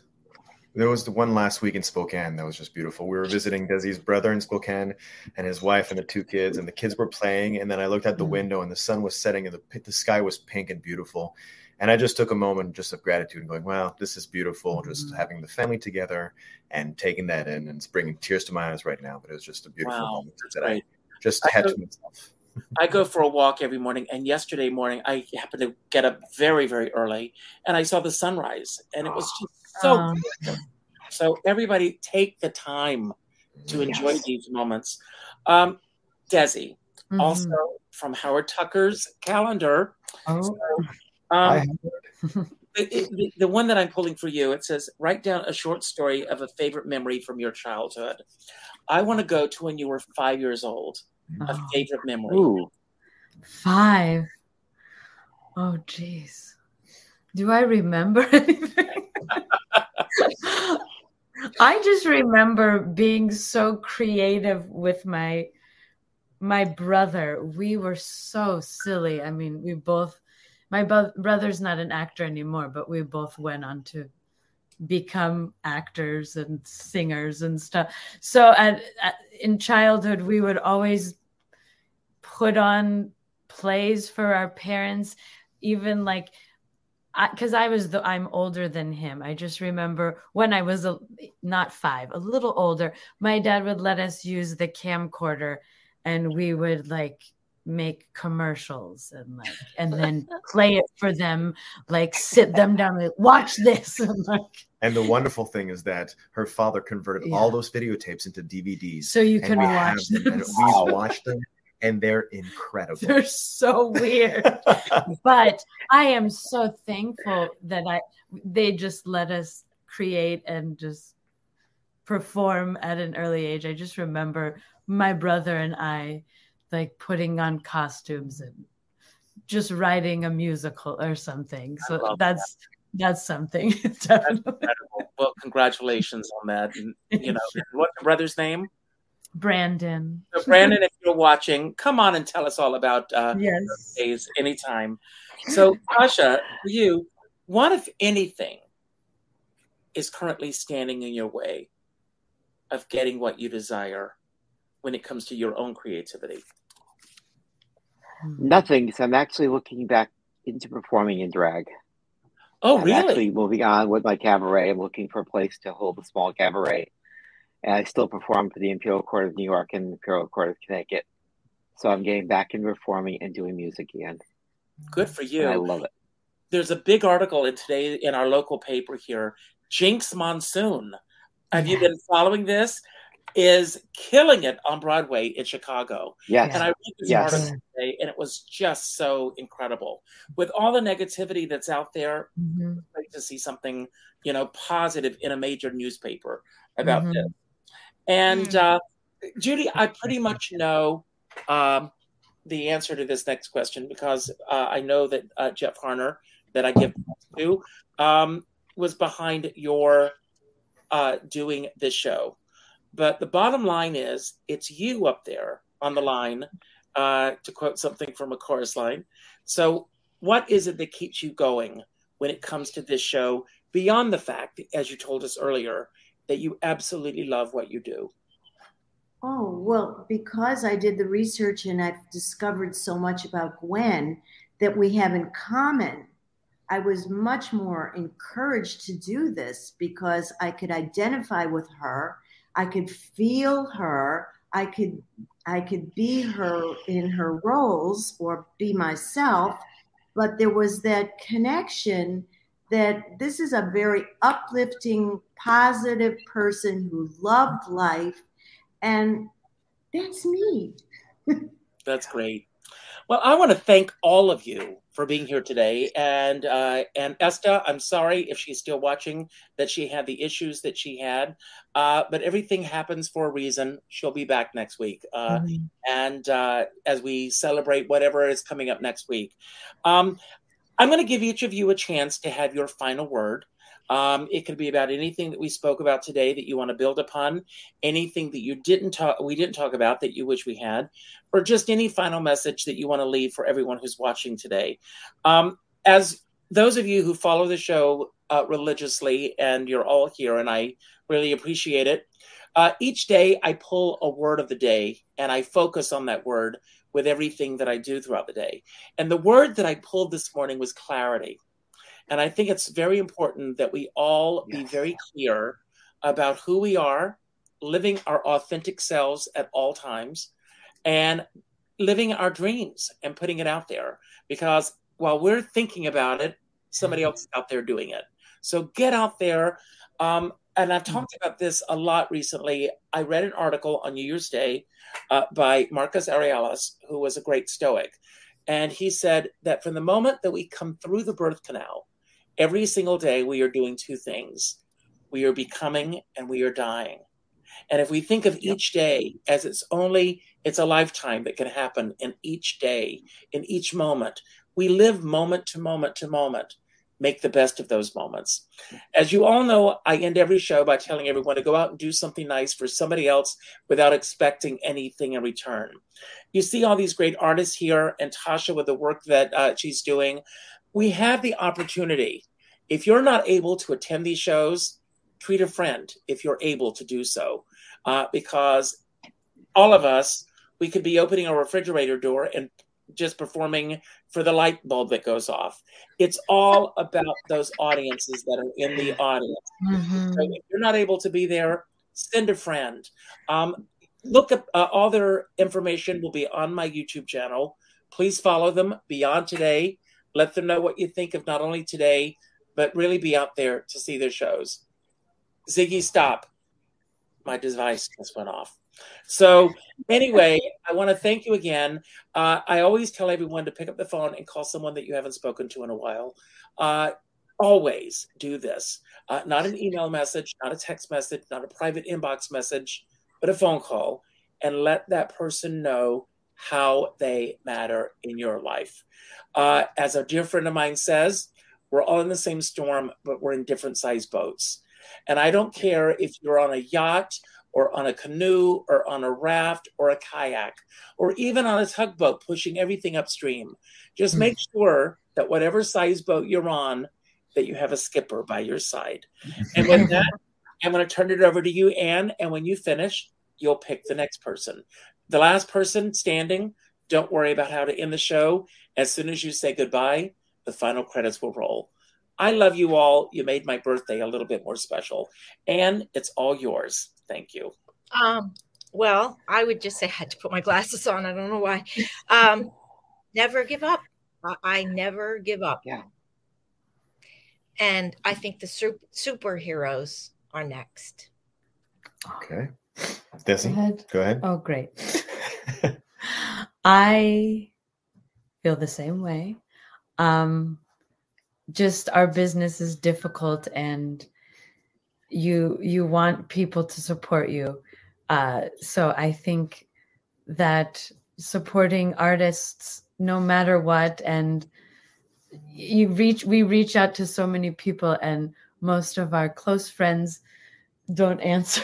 There was the one last week in Spokane that was just beautiful. We were visiting Desi's brother in Spokane and his wife and the two kids, and the kids were playing. And then I looked out the mm. window, and the sun was setting, and the the sky was pink and beautiful. And I just took a moment just of gratitude and going, wow, this is beautiful. Mm-hmm. Just having the family together and taking that in, and it's bringing tears to my eyes right now. But it was just a beautiful wow. moment that I just I had go, to myself. I go for a walk every morning, and yesterday morning I happened to get up very, very early, and I saw the sunrise, and it was just so. Um, so everybody, take the time to enjoy yes. these moments. Um, Desi, mm-hmm. also from Howard Tucker's calendar. Oh. So, um, the, the one that I'm pulling for you, it says, write down a short story of a favorite memory from your childhood. I want to go to when you were five years old a oh. favorite memory? Ooh. Five. Oh, jeez. Do I remember anything? I just remember being so creative with my my brother. We were so silly. I mean, we both my bo- brother's not an actor anymore, but we both went on to become actors and singers and stuff. So at, at, in childhood, we would always put on plays for our parents, even like because I, I, was the I'm older than him. I just remember when I was a, not five, a little older, my dad would let us use the camcorder, and we would like make commercials and like and then play it for them like sit them down like watch this and like and the wonderful thing is that her father converted yeah. all those videotapes into DVDs so you can watch them, them. and we watched them and they're incredible they're so weird but I am so thankful that I they just let us create and just perform at an early age I just remember my brother and I like putting on costumes and just writing a musical or something. So that's that. that's something. That's well, congratulations on that. And, you know, what's the brother's name? Brandon. So Brandon, if you're watching, come on and tell us all about uh, yes. days anytime. So, Tasha, for you, what if anything is currently standing in your way of getting what you desire when it comes to your own creativity? Nothing. So I'm actually looking back into performing in drag. Oh, I'm really? actually moving on with my cabaret. I'm looking for a place to hold a small cabaret. And I still perform for the Imperial Court of New York and the Imperial Court of Connecticut. So I'm getting back into performing and doing music again. Good for you. And I love it. There's a big article in today in our local paper here. Jinkx Monsoon. Have you been following this? Is killing it on Broadway in Chicago. Yes. And I read this Yes. article today, and it was just so incredible. With all the negativity that's out there, Mhm. it's great to see something, you know, positive in a major newspaper about Mhm. this. And uh, Judy, I pretty much know um, the answer to this next question because uh, I know that uh, Jeff Harner, that I give to, um, was behind your uh, doing this show. But the bottom line is, it's you up there on the line, uh, to quote something from a chorus line. So, what is it that keeps you going when it comes to this show, beyond the fact, as you told us earlier, that you absolutely love what you do? Oh, well, because I did the research and I've discovered so much about Gwen that we have in common, I was much more encouraged to do this because I could identify with her. I could feel her. I could I could be her in her roles or be myself, but there was that connection that this is a very uplifting, positive person who loved life and that's me. That's great. Well, I want to thank all of you for being here today, and uh, and Esta, I'm sorry if she's still watching that she had the issues that she had, uh, but everything happens for a reason. She'll be back next week, uh, Mhm. and uh, as we celebrate whatever is coming up next week, um, I'm going to give each of you a chance to have your final word. Um, it could be about anything that we spoke about today that you want to build upon, anything that you didn't talk, we didn't talk about that you wish we had, or just any final message that you want to leave for everyone who's watching today. Um, as those of you who follow the show uh, religiously, and you're all here, and I really appreciate it. Uh, each day, I pull a word of the day, and I focus on that word with everything that I do throughout the day. And the word that I pulled this morning was clarity. And I think it's very important that we all be very clear about who we are, living our authentic selves at all times, and living our dreams and putting it out there. Because while we're thinking about it, somebody else is out there doing it. So get out there. Um, and I've talked about this a lot recently. I read an article on New Year's Day uh, by Marcus Aurelius, who was a great Stoic. And he said that from the moment that we come through the birth canal, every single day we are doing two things we are becoming and we are dying. And if we think of each day as it's only it's a lifetime that can happen in each day, in each moment, we live moment to moment to moment. Make the best of those moments. As you all know, I end every show by telling everyone to go out and do something nice for somebody else without expecting anything in return. You see all these great artists here, and Tasha with the work that uh, she's doing. We have the opportunity. If you're not able to attend these shows, treat a friend if you're able to do so, uh, because all of us, we could be opening a refrigerator door and just performing for the light bulb that goes off. It's all about those audiences that are in the audience. Mhm. So if you're not able to be there, send a friend. Um, look up uh, all their information will be on my YouTube channel. Please follow them beyond today. Let them know what you think of not only today, but really be out there to see their shows. Ziggy, stop. My device just went off. So, anyway, I want to thank you again. Uh, I always tell everyone to pick up the phone and call someone that you haven't spoken to in a while. Uh, always do this. Uh, not an email message, not a text message, not a private inbox message, but a phone call, and let that person know how they matter in your life. Uh, as a dear friend of mine says, we're all in the same storm, but we're in different sized boats. And I don't care if you're on a yacht or on a canoe or on a raft or a kayak or even on a tugboat pushing everything upstream. Just make sure that whatever size boat you're on, that you have a skipper by your side. And with that, I'm going to turn it over to you, Anne. And when you finish, you'll pick the next person. The last person standing, don't worry about how to end the show. As soon as you say goodbye, the final credits will roll. I love you all. You made my birthday a little bit more special. And it's all yours. Thank you. Um, well, I would just say I had to put my glasses on. I don't know why. Um, never give up. I, I never give up. Yeah. And I think the super, superheroes are next. Okay. Go ahead. go ahead. Oh, great. I feel the same way. Um, just our business is difficult, and you you want people to support you. Uh, so I think that supporting artists, no matter what, and you reach we reach out to so many people, and most of our close friends don't answer.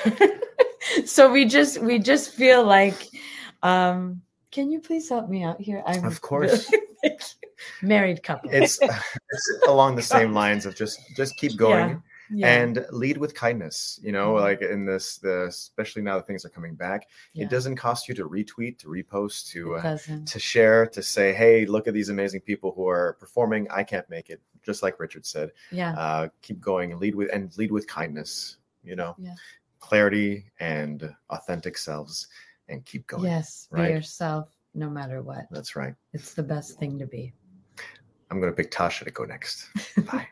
So we just we just feel like um can you please help me out here i'm Of course. really- married couple It's it's along the same lines of just just keep going yeah, and lead with kindness. You know, Mhm. like in this the especially now that things are coming back, yeah, it doesn't cost you to retweet, to repost, to uh, to share, to say, hey, look at these amazing people who are performing. I can't make it, just like Richard said. yeah Uh, keep going and lead with and lead with kindness. You know, Yeah. Clarity and authentic selves, and keep going. yes be right. yourself no matter what That's right. it's the best thing to be I'm going to pick Tasha to go next. Bye.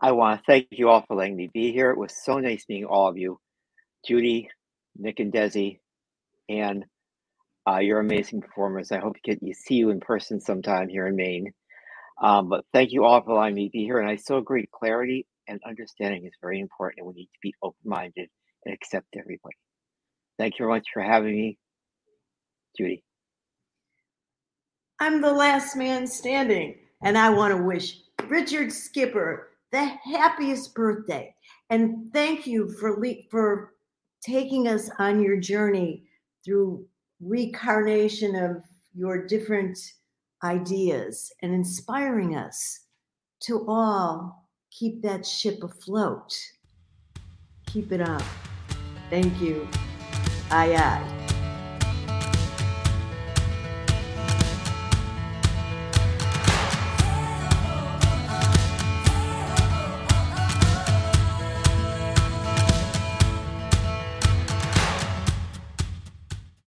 I want to thank you all for letting me be here. It was so nice meeting all of you. Judy, Nick, and Desi, and uh, you're amazing performers. I hope to get you see you in person sometime here in Maine. Um, but thank you all for allowing me to be here. And I so agree, clarity and understanding is very important, and we need to be open-minded and accept everybody. Thank you very much for having me, Judy. I'm the last man standing, and I want to wish Richard Skipper the happiest birthday. And thank you for le- for taking us on your journey through reincarnation of your different ideas and inspiring us to all keep that ship afloat. Keep it up. Thank you. Aye, aye.